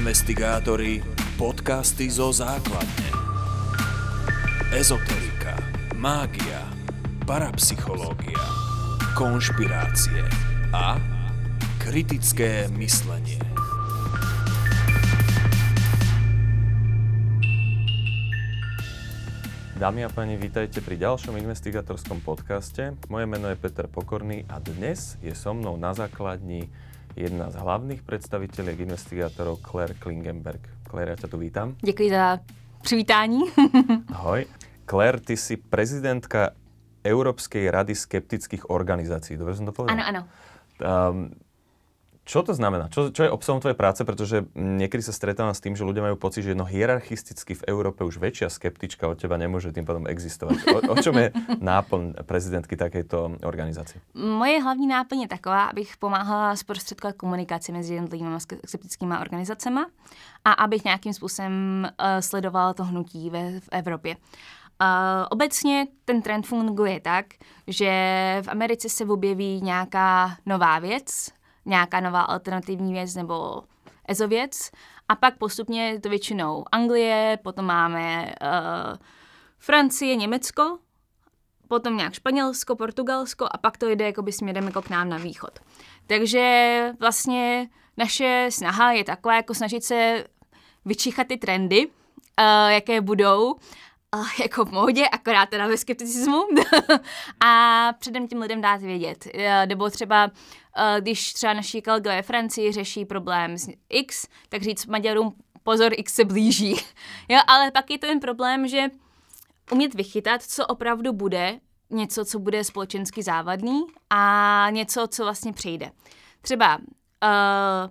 Investigátori, podcasty zo základne. Ezoterika, mágia, parapsychológia, konšpirácie a kritické myslenie. Dámy a páni, vítajte pri ďalšom investigatorskom podcaste. Moje meno je Peter Pokorný a dnes je so mnou na základni jedna z hlavných představitelek investigátorov Claire Klingenberg. Claire, já tě tu vítám. Děkuji za přivítání. Ahoj. Claire, ty jsi prezidentka Európskej rady skeptických organizací. Dobře jsem to povedal? Ano, ano. Um, čo to znamená? Čo, čo je obsahom tvojej práce? Pretože niekedy sa stretávam s tým, že ľudia majú pocit, že jedno hierarchisticky v Európe už väčšia skeptička od teba nemôže tým pádom existovať. O, o čom je náplň prezidentky takejto organizace? Moje hlavní náplň je taková, abych pomáhala zprostředkovat komunikaci mezi jednotlivými skeptickými organizacemi a abych nějakým způsobem uh, sledovala to hnutí ve, v Evropě. Uh, obecně ten trend funguje tak, že v Americe se objeví nějaká nová věc, nějaká nová alternativní věc nebo ezověc. A pak postupně to většinou Anglie, potom máme uh, Francie, Německo, potom nějak Španělsko, Portugalsko a pak to jde jakoby směrem jako k nám na východ. Takže vlastně naše snaha je taková, jako snažit se vyčíchat ty trendy, uh, jaké budou uh, jako v módě, akorát teda ve skepticismu a předem těm lidem dát vědět. Uh, nebo třeba, když třeba naši kolegové ve Francii řeší problém s X, tak říct Maďarům, pozor, X se blíží. jo, ale pak je to jen problém, že umět vychytat, co opravdu bude, něco, co bude společensky závadný a něco, co vlastně přejde. Třeba uh,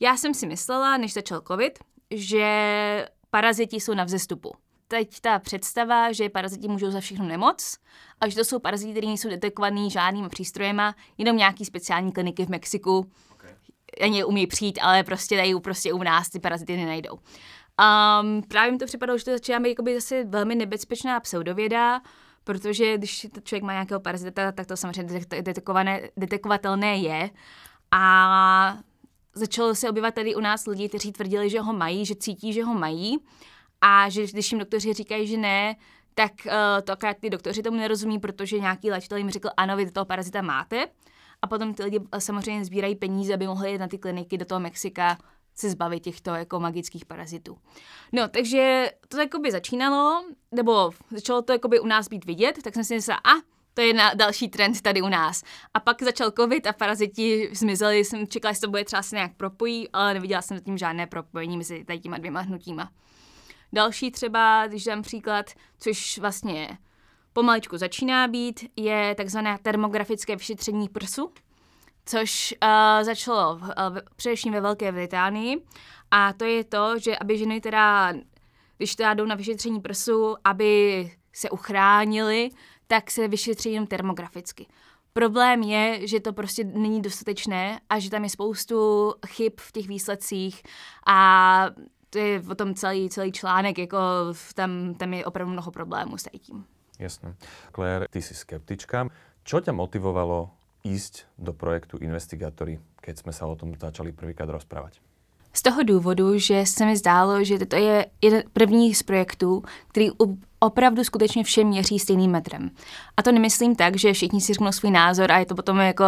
já jsem si myslela, než začal covid, že paraziti jsou na vzestupu teď ta představa, že paraziti můžou za všechno nemoc a že to jsou paraziti, které nejsou detekovaný žádnými přístrojema, jenom nějaký speciální kliniky v Mexiku okay. ani umí přijít, ale prostě tady prostě u nás ty parazity nenajdou. Um, právě mi to připadalo, že to začíná být jakoby zase velmi nebezpečná pseudověda, protože když to člověk má nějakého parazita, tak to samozřejmě detekované, detekovatelné je. A začalo se objevat tady u nás lidi, kteří tvrdili, že ho mají, že cítí, že ho mají a že když jim doktoři říkají, že ne, tak uh, to akorát ty doktoři tomu nerozumí, protože nějaký léčitel jim řekl, ano, vy toho parazita máte. A potom ty lidi eh, samozřejmě sbírají peníze, aby mohli jít na ty kliniky do toho Mexika se zbavit těchto jako magických parazitů. No, takže to by začínalo, nebo začalo to jakoby u nás být vidět, tak jsem si myslela, a to je na další trend tady u nás. A pak začal covid a paraziti zmizeli, jsem čekala, že to bude třeba se nějak propojí, ale neviděla jsem zatím žádné propojení mezi tady těma dvěma hnutíma. Další třeba, když dám příklad, což vlastně pomaličku začíná být, je takzvané termografické vyšetření prsu, což uh, začalo uh, především ve Velké Británii. A to je to, že aby ženy teda, když teda jdou na vyšetření prsu, aby se uchránili, tak se vyšetří jenom termograficky. Problém je, že to prostě není dostatečné a že tam je spoustu chyb v těch výsledcích a to je o tom celý, celý článek, jako tam, tam je opravdu mnoho problémů s tím. Jasné. Claire, ty jsi skeptička. Čo tě motivovalo ísť do projektu Investigatory, keď jsme se o tom začali prvýkrát rozprávať? Z toho důvodu, že se mi zdálo, že to je jeden první z projektů, který opravdu skutečně všem měří stejným metrem. A to nemyslím tak, že všichni si řeknou svůj názor a je to potom jako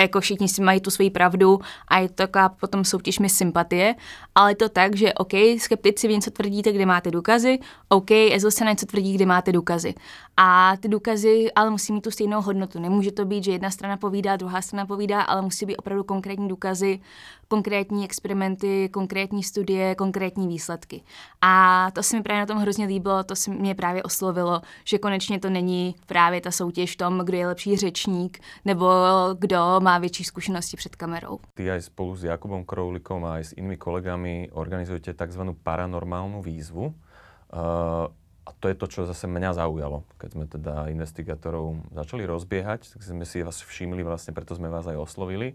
a jako všichni si mají tu svoji pravdu a je to taková potom soutěž mi sympatie, ale je to tak, že OK, skeptici vy něco tvrdíte, kde máte důkazy, OK, Ezose něco tvrdí, kde máte důkazy. A ty důkazy ale musí mít tu stejnou hodnotu. Nemůže to být, že jedna strana povídá, druhá strana povídá, ale musí být opravdu konkrétní důkazy, konkrétní experimenty, konkrétní studie, konkrétní výsledky. A to se mi právě na tom hrozně líbilo, to se mě právě oslovilo, že konečně to není právě ta soutěž v tom, kdo je lepší řečník nebo kdo má větší zkušenosti před kamerou. Ty aj spolu s Jakubom Kroulikom a s inými kolegami organizujete tzv. paranormálnu výzvu. Uh, a to je to, čo zase mňa zaujalo. Keď sme teda investigátorov začali rozbiehať, tak sme si vás všimli, vlastne preto sme vás aj oslovili.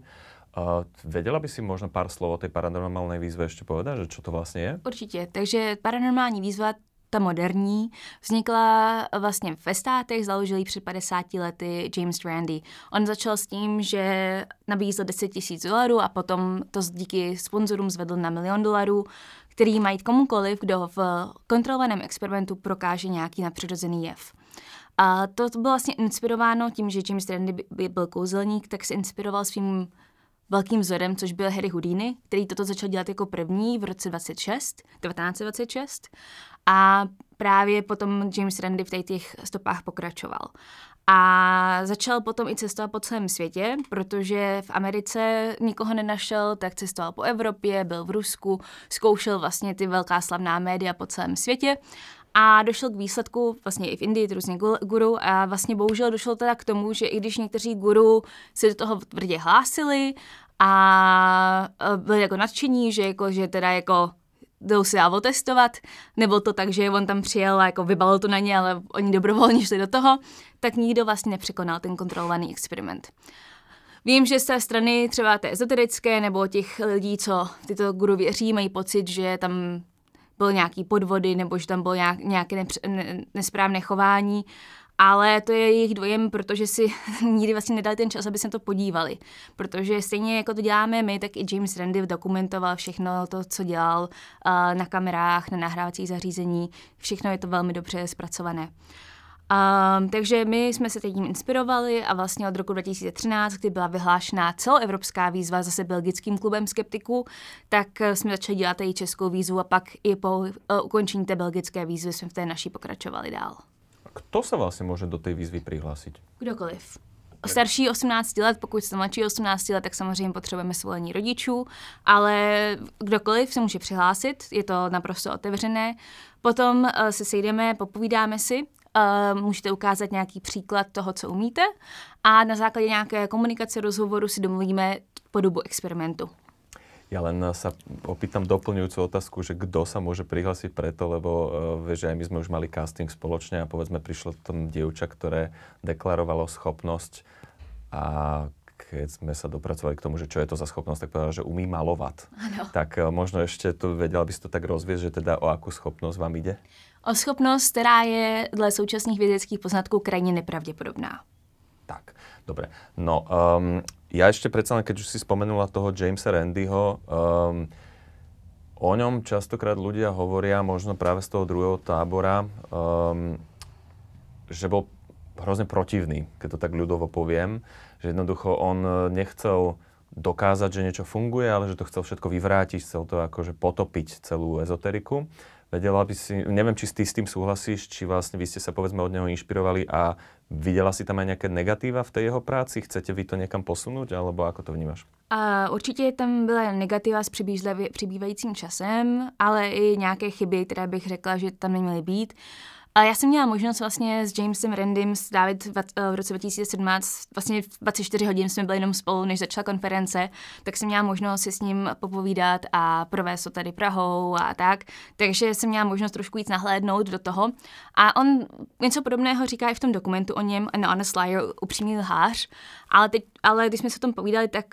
Uh, vedela by si možno pár slov o tej paranormálnej výzve ešte povedať, že čo to vlastně je? Určitě. Takže paranormální výzva ta moderní, vznikla vlastně ve státech, založil ji před 50 lety James Randi. On začal s tím, že nabízel 10 tisíc dolarů a potom to díky sponzorům zvedl na milion dolarů, který mají komukoliv, kdo v kontrolovaném experimentu prokáže nějaký nadpřirozený jev. A to bylo vlastně inspirováno tím, že James Randi byl kouzelník, tak se inspiroval svým velkým vzorem, což byl Harry Houdini, který toto začal dělat jako první v roce 26, 1926 a právě potom James Randi v těch stopách pokračoval. A začal potom i cestovat po celém světě, protože v Americe nikoho nenašel, tak cestoval po Evropě, byl v Rusku, zkoušel vlastně ty velká slavná média po celém světě a došel k výsledku, vlastně i v Indii, různě guru, a vlastně bohužel došlo teda k tomu, že i když někteří guru se do toho tvrdě hlásili a byli jako nadšení, že, jako, že teda jako jdou si dál otestovat, nebo to tak, že on tam přijel a jako vybalil to na ně, ale oni dobrovolně šli do toho, tak nikdo vlastně nepřekonal ten kontrolovaný experiment. Vím, že z té strany třeba té ezoterické nebo těch lidí, co tyto guru věří, mají pocit, že tam byl nějaký podvody nebo že tam bylo nějak, nějaké nepř- ne, nesprávné chování, ale to je jejich dvojem, protože si nikdy vlastně nedali ten čas, aby se to podívali. Protože stejně jako to děláme my, tak i James Randi dokumentoval všechno to, co dělal uh, na kamerách, na nahrávacích zařízení. Všechno je to velmi dobře zpracované. Um, takže my jsme se tím inspirovali a vlastně od roku 2013, kdy byla vyhlášená celoevropská výzva zase belgickým klubem skeptiků, tak jsme začali dělat i českou výzvu a pak i po uh, ukončení té belgické výzvy jsme v té naší pokračovali dál. Kto se vlastně může do té výzvy přihlásit? Kdokoliv. Starší 18 let, pokud jste mladší 18 let, tak samozřejmě potřebujeme svolení rodičů, ale kdokoliv se může přihlásit, je to naprosto otevřené. Potom uh, se sejdeme, popovídáme si Uh, můžete ukázat nějaký příklad toho, co umíte a na základě nějaké komunikace, rozhovoru si domluvíme podobu experimentu. Ja len sa opýtam doplňujúcu otázku, že kto sa môže prihlásiť preto, lebo uh, vieš, že aj my sme už mali casting spoločne a povedzme prišlo tam dievča, ktoré deklarovalo schopnosť a keď sme sa dopracovali k tomu, že čo je to za schopnosť, tak povedala, že umí malovat. Ano. Tak uh, možno ešte tu vedela by si to tak rozviesť, že teda o akú schopnosť vám ide? O schopnost, která je dle současných vědeckých poznatků krajně nepravděpodobná. Tak, dobre. No, um, ja ešte predsa len, keď už si spomenula toho Jamesa Randyho, um, o ňom častokrát ľudia hovoria, možno práve z toho druhého tábora, um, že bol hrozne protivný, keď to tak ľudovo poviem, že jednoducho on nechcel dokázať, že niečo funguje, ale že to chcel všetko vyvrátiť, chcel to akože potopiť celú ezoteriku. Vedela by si, neviem, či ty s tým súhlasíš, či vlastne vy ste sa povedzme od neho inšpirovali a videla si tam aj nejaké negatíva v tej jeho práci? Chcete vy to niekam posunúť, alebo ako to vnímaš? A určitě tam byla negativa s přibývajícím časem, ale i nějaké chyby, které bych řekla, že tam neměly být. A já jsem měla možnost vlastně s Jamesem Randym strávit v, v roce 2017, vlastně 24 hodin jsme byli jenom spolu, než začala konference, tak jsem měla možnost si s ním popovídat a provést to tady Prahou a tak. Takže jsem měla možnost trošku víc nahlédnout do toho. A on něco podobného říká i v tom dokumentu o něm, An Honest Liar, upřímný lhář, ale, teď, ale když jsme se o tom povídali, tak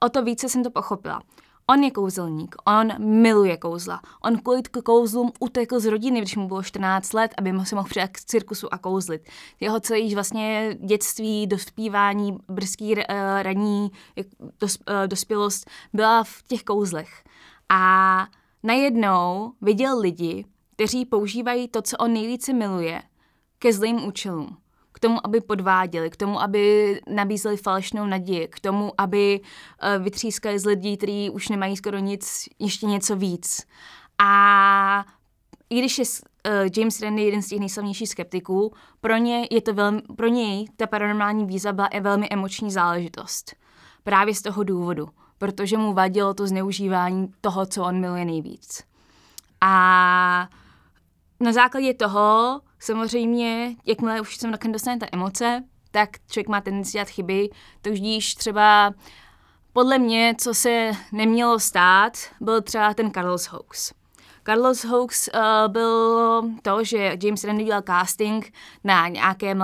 o to více jsem to pochopila. On je kouzelník, on miluje kouzla. On kvůli kouzlům utekl z rodiny, když mu bylo 14 let, aby se mohl přijet k cirkusu a kouzlit. Jeho celý vlastně dětství, dospívání, brzký uh, raní dos, uh, dospělost byla v těch kouzlech. A najednou viděl lidi, kteří používají to, co on nejvíce miluje, ke zlým účelům k tomu, aby podváděli, k tomu, aby nabízeli falešnou naději, k tomu, aby uh, vytřískali z lidí, kteří už nemají skoro nic, ještě něco víc. A i když je uh, James Randi jeden z těch nejslavnějších skeptiků, pro, ně je to velmi, pro něj ta paranormální víza byla je velmi emoční záležitost. Právě z toho důvodu, protože mu vadilo to zneužívání toho, co on miluje nejvíc. A na základě toho samozřejmě, jakmile už jsem nakonec dostane ta emoce, tak člověk má tendenci dělat chyby. Tudíž třeba podle mě, co se nemělo stát, byl třeba ten Carlos hoax. Carlos Hoax uh, byl to, že James Randi dělal casting na nějakého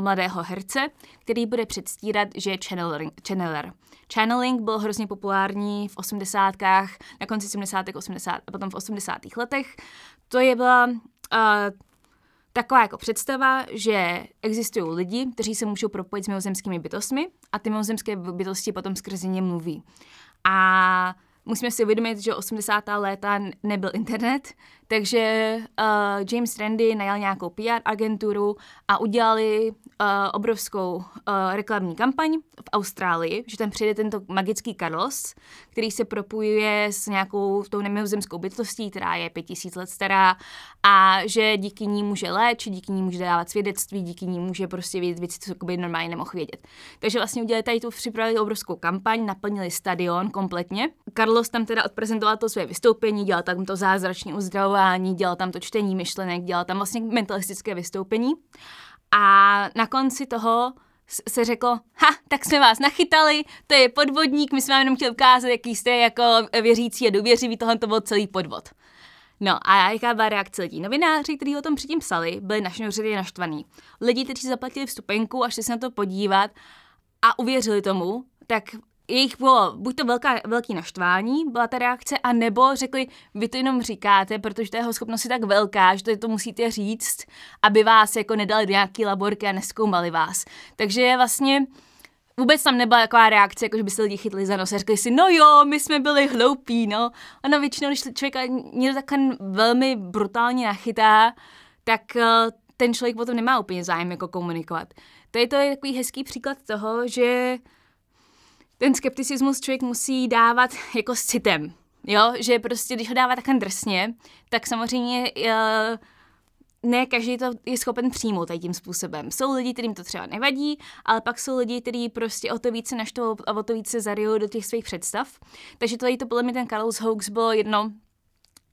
mladého, herce, který bude předstírat, že je channeler. Channeling byl hrozně populární v 80. na konci 70. 80. a potom v 80. letech. To je byla taková jako představa, že existují lidi, kteří se můžou propojit s mimozemskými bytostmi a ty mimozemské bytosti potom skrze ně mluví. A musíme si uvědomit, že 80. léta nebyl internet, takže uh, James Randy najal nějakou PR agenturu a udělali uh, obrovskou uh, reklamní kampaň v Austrálii, že tam přijde tento magický Carlos, který se propojuje s nějakou tou nemilozemskou bytostí, která je 5000 let stará a že díky ní může léčit, díky ní může dávat svědectví, díky ní může prostě vědět věci, co by normálně nemohl vědět. Takže vlastně udělali tady tu připravili obrovskou kampaň, naplnili stadion kompletně. Carlos tam teda odprezentoval to své vystoupení, dělal tam to zázračné uzdravování, dělal tam to čtení myšlenek, dělal tam vlastně mentalistické vystoupení. A na konci toho se řeklo, ha, tak jsme vás nachytali, to je podvodník, my jsme vám jenom chtěli ukázat, jaký jste jako věřící a důvěřivý, tohle to byl celý podvod. No a jaká byla reakce lidí? Novináři, kteří o tom předtím psali, byli našnořili naštvaní. Lidi, kteří zaplatili vstupenku a šli se na to podívat a uvěřili tomu, tak jejich bylo buď to velká, velký naštvání, byla ta reakce, a nebo řekli, vy to jenom říkáte, protože ta jeho schopnost je tak velká, že to, to musíte říct, aby vás jako nedali do nějaký laborky a neskoumali vás. Takže vlastně vůbec tam nebyla taková reakce, jako že by se lidi chytli za nos a řekli si, no jo, my jsme byli hloupí, no. Ono většinou, když člověka někdo takhle velmi brutálně nachytá, tak uh, ten člověk potom nemá úplně zájem jako komunikovat. To je to je takový hezký příklad toho, že ten skepticismus člověk musí dávat jako s citem. Jo, že prostě, když ho dává takhle drsně, tak samozřejmě uh, ne každý to je schopen přijmout tady tím způsobem. Jsou lidi, kterým to třeba nevadí, ale pak jsou lidi, kteří prostě o to více naštvou a o to více zarijou do těch svých představ. Takže to, to podle mě ten Carlos Hoax bylo jedno,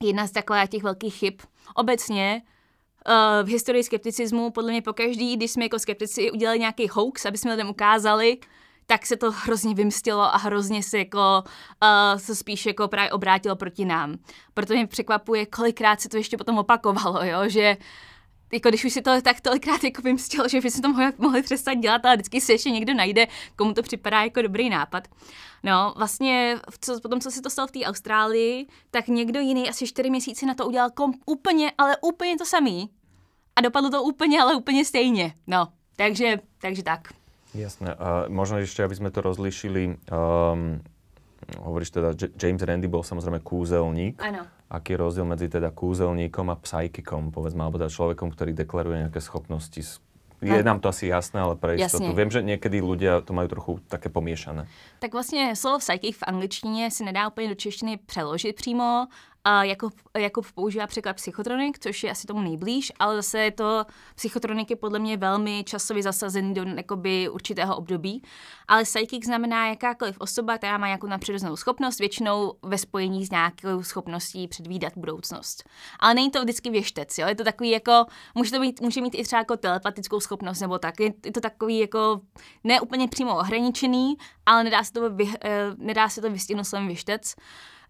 jedna z takových těch velkých chyb. Obecně uh, v historii skepticismu, podle mě pokaždý, když jsme jako skeptici udělali nějaký hoax, aby jsme lidem ukázali, tak se to hrozně vymstilo a hrozně se jako uh, se spíš jako právě obrátilo proti nám. Proto mě překvapuje, kolikrát se to ještě potom opakovalo, jo, že jako když už si to tak tolikrát jako vymstilo, že by to mohli, mohli přestat dělat, ale vždycky se ještě někdo najde, komu to připadá jako dobrý nápad. No, vlastně co, potom, co se to stalo v té Austrálii, tak někdo jiný asi čtyři měsíce na to udělal kom, úplně, ale úplně to samý. A dopadlo to úplně, ale úplně stejně. No, takže, takže tak. Jasné. A možno ešte, aby sme to rozlišili, um, hovoríš teda, James Randi bol samozrejme kúzelník. Áno. Aký je rozdiel medzi teda kúzelníkom a psychikom, povedzme, alebo teda človekom, ktorý deklaruje nejaké schopnosti? Je nám to asi jasné, ale pre istotu. Jasně. Viem, že niekedy ľudia to majú trochu také pomiešané. Tak vlastně slovo psychic v angličtině se nedá úplně do češtiny přeložit přímo, a Jakub, Jakub používá překlad psychotronik, což je asi tomu nejblíž, ale zase je to psychotronik je podle mě velmi časově zasazený do jakoby, určitého období. Ale psychic znamená jakákoliv osoba, která má nějakou nadpřirozenou schopnost, většinou ve spojení s nějakou schopností předvídat budoucnost. Ale není to vždycky věštec, jo? je to takový jako, může to mít, může mít i třeba jako telepatickou schopnost nebo tak. Je, je to takový jako ne úplně přímo ohraničený, ale nedá se to, vy, eh, nedá se to vystihnout slovem věštec.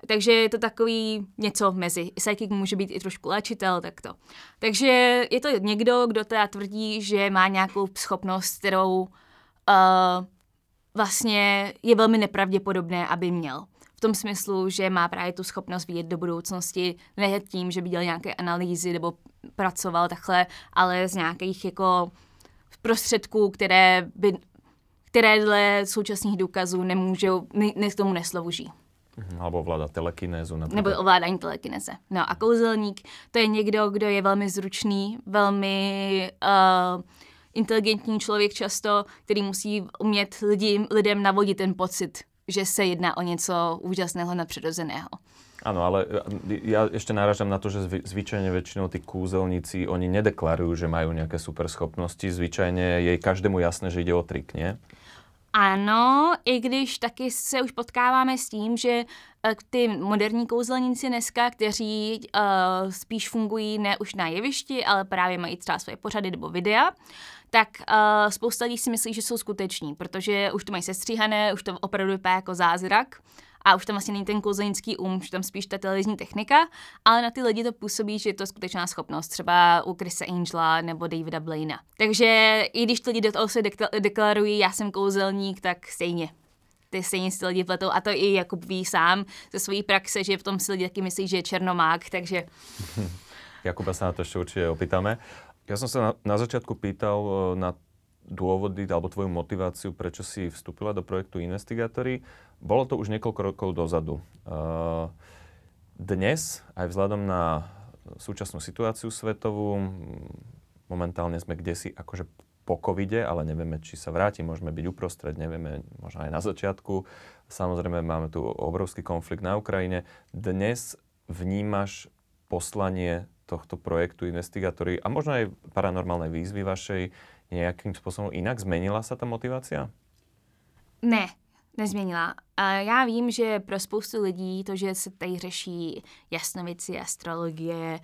Takže je to takový něco mezi. Psychic může být i trošku léčitel, tak to. Takže je to někdo, kdo teda tvrdí, že má nějakou schopnost, kterou uh, vlastně je velmi nepravděpodobné, aby měl. V tom smyslu, že má právě tu schopnost vidět do budoucnosti, ne tím, že by dělal nějaké analýzy nebo pracoval takhle, ale z nějakých jako prostředků, které by které dle současných důkazů nemůžou, ne, ne tomu neslouží. Mhm, alebo ovláda telekinézu. Například. Nebo ovládání telekineze. No a kouzelník, to je někdo, kdo je velmi zručný, velmi uh, inteligentní člověk často, který musí umět lidi, lidem navodit ten pocit, že se jedná o něco úžasného nadpřirozeného. Áno, ale ja ešte náražam na to, že zvy, zvyčajne väčšinou tí kúzelníci, oni nedeklarujú, že majú nejaké super schopnosti. Zvyčajne je každému jasné, že ide o trik, nie? Ano, i když taky se už potkáváme s tím, že uh, ty moderní kouzelníci dneska, kteří uh, spíš fungují ne už na jevišti, ale právě mají třeba svoje pořady nebo videa, tak uh, spousta lidí si myslí, že jsou skuteční, protože už to mají sestříhané, už to opravdu vypadá jako zázrak a už tam vlastně není ten kouzelnický um, už tam spíš ta televizní technika, ale na ty lidi to působí, že je to skutečná schopnost, třeba u Chrisa Angela nebo Davida Blaina. Takže i když ty lidi do toho se deklarují, já jsem kouzelník, tak stejně ty stejně si lidi pletou a to i Jakub ví sám ze své praxe, že v tom si lidi taky myslí, že je černomák, takže Jakuba sa na to ešte určite opýtame. Ja som sa na, na začiatku pýtal e, na dôvody alebo tvoju motiváciu, prečo si vstúpila do projektu Investigátory. Bolo to už niekoľko rokov dozadu. Uh, dnes, aj vzhľadom na súčasnú situáciu svetovú, momentálne sme kde si akože po covide, ale nevieme, či sa vráti, môžeme byť uprostred, nevieme, možno aj na začiatku. Samozrejme, máme tu obrovský konflikt na Ukrajine. Dnes vnímaš poslanie tohto projektu Investigátory a možno aj paranormálnej výzvy vašej nejakým spôsobom inak? Zmenila sa ta motivácia? Ne, nezměnila. Já vím, že pro spoustu lidí to, že se tady řeší jasnovici, astrologie,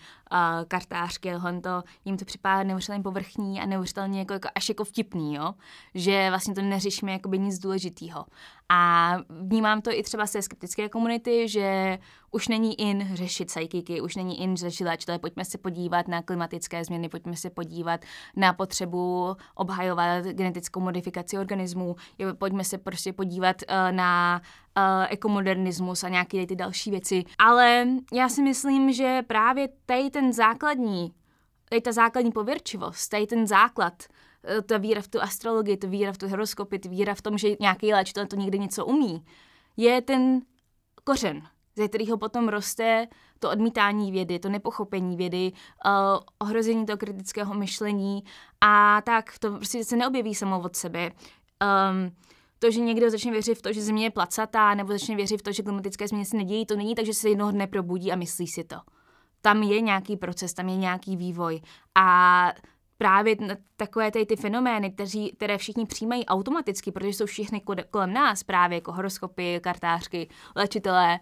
kartářky, honto, jim to připadá neuvěřitelně povrchní a neuvěřitelně jako, jako, až jako vtipný, jo? že vlastně to neřešíme jako by nic důležitého. A vnímám to i třeba se skeptické komunity, že už není in řešit psychiky, už není in řešit léčitelé, pojďme se podívat na klimatické změny, pojďme se podívat na potřebu obhajovat genetickou modifikaci organismů, pojďme se prostě podívat uh, na uh, ekomodernismus a nějaké ty další věci. Ale já si myslím, že právě tady ten základní, tady ta základní pověrčivost, tady ten základ, uh, ta víra v tu astrologii, ta víra v tu horoskopy, ta víra v tom, že nějaký léčitel to někdy něco umí, je ten kořen, ze kterého potom roste to odmítání vědy, to nepochopení vědy, uh, ohrození toho kritického myšlení a tak to prostě se neobjeví samo od sebe. Um, to, že někdo začne věřit v to, že země je placatá, nebo začne věřit v to, že klimatické změny se nedějí, to není tak, že se jednoho dne probudí a myslí si to. Tam je nějaký proces, tam je nějaký vývoj. A právě takové ty, ty fenomény, kteří, které všichni přijímají automaticky, protože jsou všichni kolem nás, právě jako horoskopy, kartářky, léčitelé,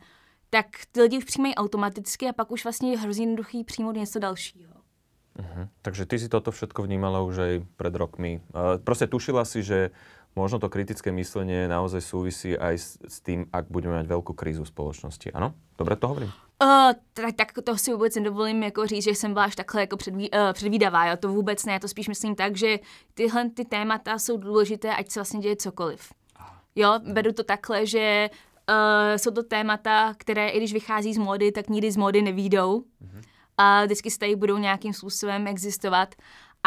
tak ty lidi už přijímají automaticky a pak už vlastně je hrozně jednoduchý přijmout něco dalšího. Uh-huh. Takže ty si toto všetko vnímala už aj pred rokmi. Uh, proste tušila si, že možno to kritické myslenie naozaj súvisí aj s, s tým, ak budeme mať veľkú krízu v spoločnosti. Ano? Dobre to hovorím? Uh, tak, tak to si vůbec nedovolím jako říct, že jsem byla až takhle jako předví, uh, předvídavá, jo? to vůbec ne, já to spíš myslím tak, že tyhle ty témata jsou důležité, ať se vlastně děje cokoliv. Jo, beru to takhle, že uh, jsou to témata, které i když vychází z módy, tak nikdy z módy nevídou. Mm-hmm. A vždycky se tady budou nějakým způsobem existovat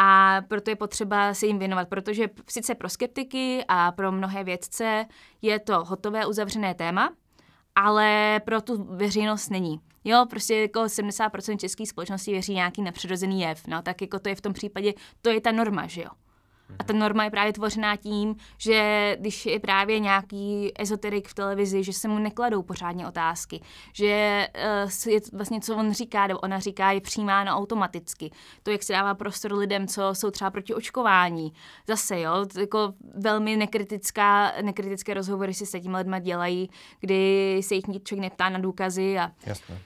a proto je potřeba se jim věnovat, protože sice pro skeptiky a pro mnohé vědce je to hotové uzavřené téma, ale pro tu veřejnost není. Jo, prostě jako 70% české společnosti věří nějaký nepřirozený jev, no, tak jako to je v tom případě, to je ta norma, že jo. A ta norma je právě tvořená tím, že když je nějaký ezoterik v televizi, že se mu nekladou pořádně otázky, že uh, je vlastně, co on říká, nebo ona říká, je přijímáno automaticky. To, jak se dává prostor lidem, co jsou třeba proti očkování. Zase, jo, jako velmi nekritická, nekritické rozhovory si s těmi lidmi dělají, kdy se jich člověk neptá na důkazy. A... Jasné.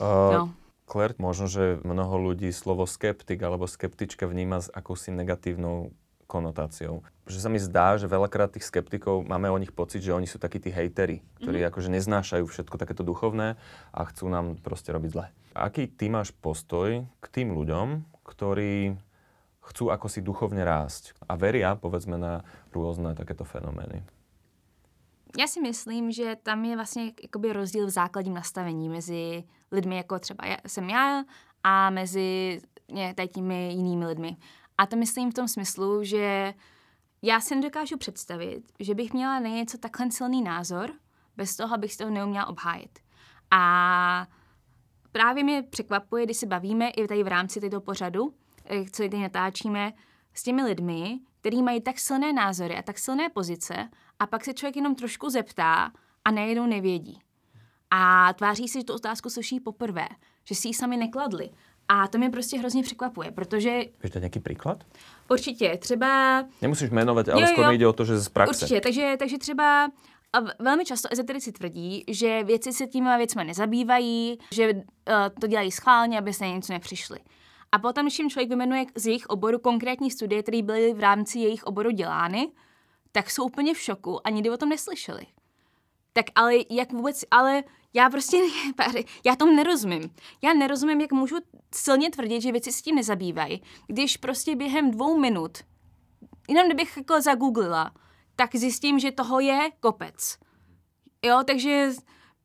Uh... No. Claire, možno, že mnoho ľudí slovo skeptik alebo skeptička vníma s akousi negatívnou konotáciou. Že sa mi zdá, že veľakrát tých skeptikov máme o nich pocit, že oni sú takí tí hejteri, ktorí mm. akože neznášajú všetko takéto duchovné a chcú nám proste robiť zle. Aký ty máš postoj k tým ľuďom, ktorí chcú ako si duchovne rásť a veria, povedzme, na rôzne takéto fenomény? Já si myslím, že tam je vlastně jakoby rozdíl v základním nastavení mezi lidmi, jako třeba jsem já, a mezi tady těmi jinými lidmi. A to myslím v tom smyslu, že já si nedokážu představit, že bych měla na něco takhle silný názor, bez toho, abych si toho neuměla obhájit. A právě mě překvapuje, když se bavíme i tady v rámci této pořadu, eh, co tady natáčíme, s těmi lidmi, kteří mají tak silné názory a tak silné pozice a pak se člověk jenom trošku zeptá a najednou nevědí. A tváří si, že tu otázku slyší poprvé, že si ji sami nekladli. A to mě prostě hrozně překvapuje, protože... Víš to nějaký příklad? Určitě, třeba... Nemusíš jmenovat, ale skoro jde o to, že z praxe. Určitě, takže, takže třeba a velmi často ezoterici tvrdí, že věci se těmi věcmi nezabývají, že uh, to dělají schválně, aby se na něco nepřišli. A potom, když jim člověk vymenuje z jejich oboru konkrétní studie, které byly v rámci jejich oboru dělány, tak jsou úplně v šoku a nikdy o tom neslyšeli. Tak ale jak vůbec, ale já prostě, já tomu nerozumím. Já nerozumím, jak můžu silně tvrdit, že věci s tím nezabývají, když prostě během dvou minut, jenom kdybych jako zagooglila, tak zjistím, že toho je kopec. Jo, takže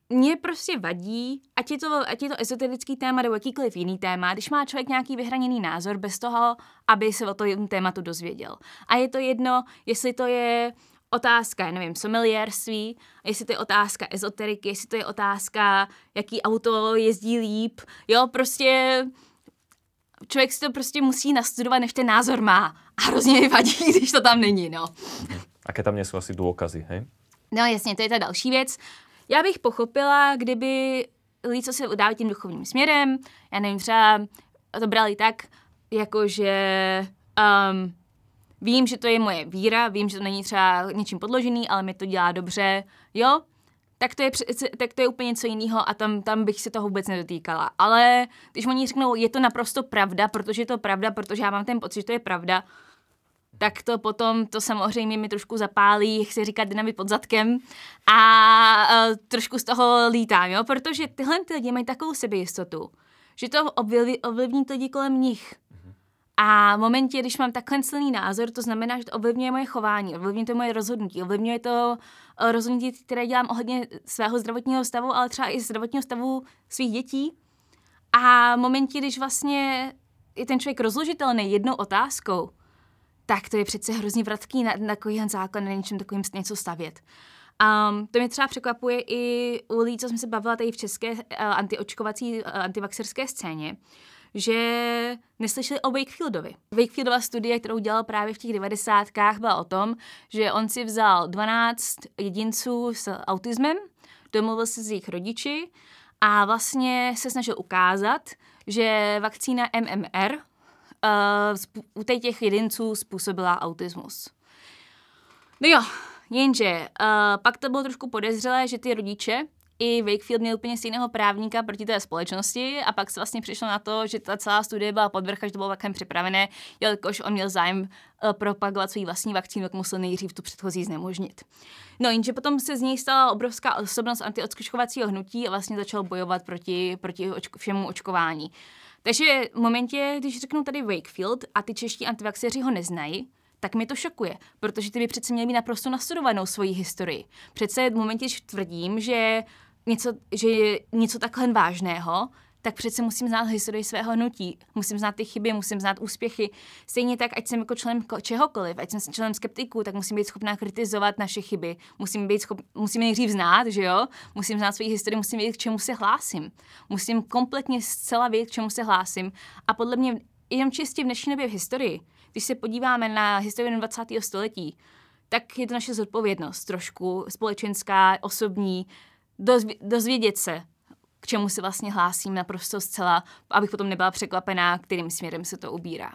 mě prostě vadí, ať je, to, ať je to ezoterický téma nebo jakýkoliv jiný téma, když má člověk nějaký vyhraněný názor bez toho, aby se o tom tématu dozvěděl. A je to jedno, jestli to je otázka, nevím, someliérství, jestli to je otázka ezoteriky, jestli to je otázka, jaký auto jezdí líp, jo, prostě člověk si to prostě musí nastudovat, než ten názor má. A hrozně mi vadí, když to tam není, no. A keď tam nejsou asi důkazy, hej? No jasně, to je ta další věc. Já bych pochopila, kdyby lidi, co se udávají tím duchovním směrem, já nevím, třeba to brali tak, jakože um, vím, že to je moje víra, vím, že to není třeba něčím podložený, ale mi to dělá dobře, jo, tak to je, tak to je úplně něco jiného a tam, tam bych se toho vůbec nedotýkala. Ale když oni řeknou, je to naprosto pravda, protože je to pravda, protože já mám ten pocit, že to je pravda, tak to potom to samozřejmě mi trošku zapálí, se říká, dynamit pod zadkem a uh, trošku z toho lítám, jo, protože tyhle ty lidi mají takovou sebejistotu, že to ovlivní, ovlivní lidi kolem nich. A v momentě, když mám takhle silný názor, to znamená, že to ovlivňuje moje chování, ovlivňuje to moje rozhodnutí, ovlivňuje to uh, rozhodnutí, které dělám ohledně svého zdravotního stavu, ale třeba i zdravotního stavu svých dětí. A v momentě, když vlastně je ten člověk rozložitelný jednou otázkou, tak to je přece hrozně vratký na, na takový základ, na něčem takovým něco stavět. Um, to mě třeba překvapuje i u lidí, co jsme se bavila tady v české uh, antiočkovací, uh, antivaxerské scéně, že neslyšeli o Wakefieldovi. Wakefieldova studie, kterou dělal právě v těch 90. byla o tom, že on si vzal 12 jedinců s autismem, domluvil se s jejich rodiči a vlastně se snažil ukázat, že vakcína MMR uh, u těch jedinců způsobila autismus. No jo, jenže uh, pak to bylo trošku podezřelé, že ty rodiče i Wakefield měl úplně stejného právníka proti té společnosti a pak se vlastně přišlo na to, že ta celá studie byla podvrcha, že to bylo takhle připravené, jelikož on měl zájem uh, propagovat svůj vlastní vakcínu, tak musel nejdřív tu předchozí znemožnit. No jenže potom se z něj stala obrovská osobnost antiočkovacího hnutí a vlastně začal bojovat proti, proti očko, všemu očkování. Takže v momentě, když řeknu tady Wakefield a ty čeští antivaxeři ho neznají, tak mi to šokuje, protože ty by přece měli být naprosto nastudovanou svoji historii. Přece v momentě, když tvrdím, že něco, že je něco takhle vážného, tak přece musím znát historii svého hnutí, musím znát ty chyby, musím znát úspěchy. Stejně tak, ať jsem jako člen čehokoliv, ať jsem členem skeptiků, tak musím být schopná kritizovat naše chyby. Musím být schop, musím nejdřív znát, že jo? Musím znát svou historii, musím vědět, k čemu se hlásím. Musím kompletně zcela vědět, k čemu se hlásím. A podle mě jenom čistě v dnešní době v historii, když se podíváme na historii 20. století, tak je to naše zodpovědnost trošku společenská, osobní, dozvědět se, k čemu se vlastně hlásím naprosto zcela, abych potom nebyla překvapená, kterým směrem se to ubírá.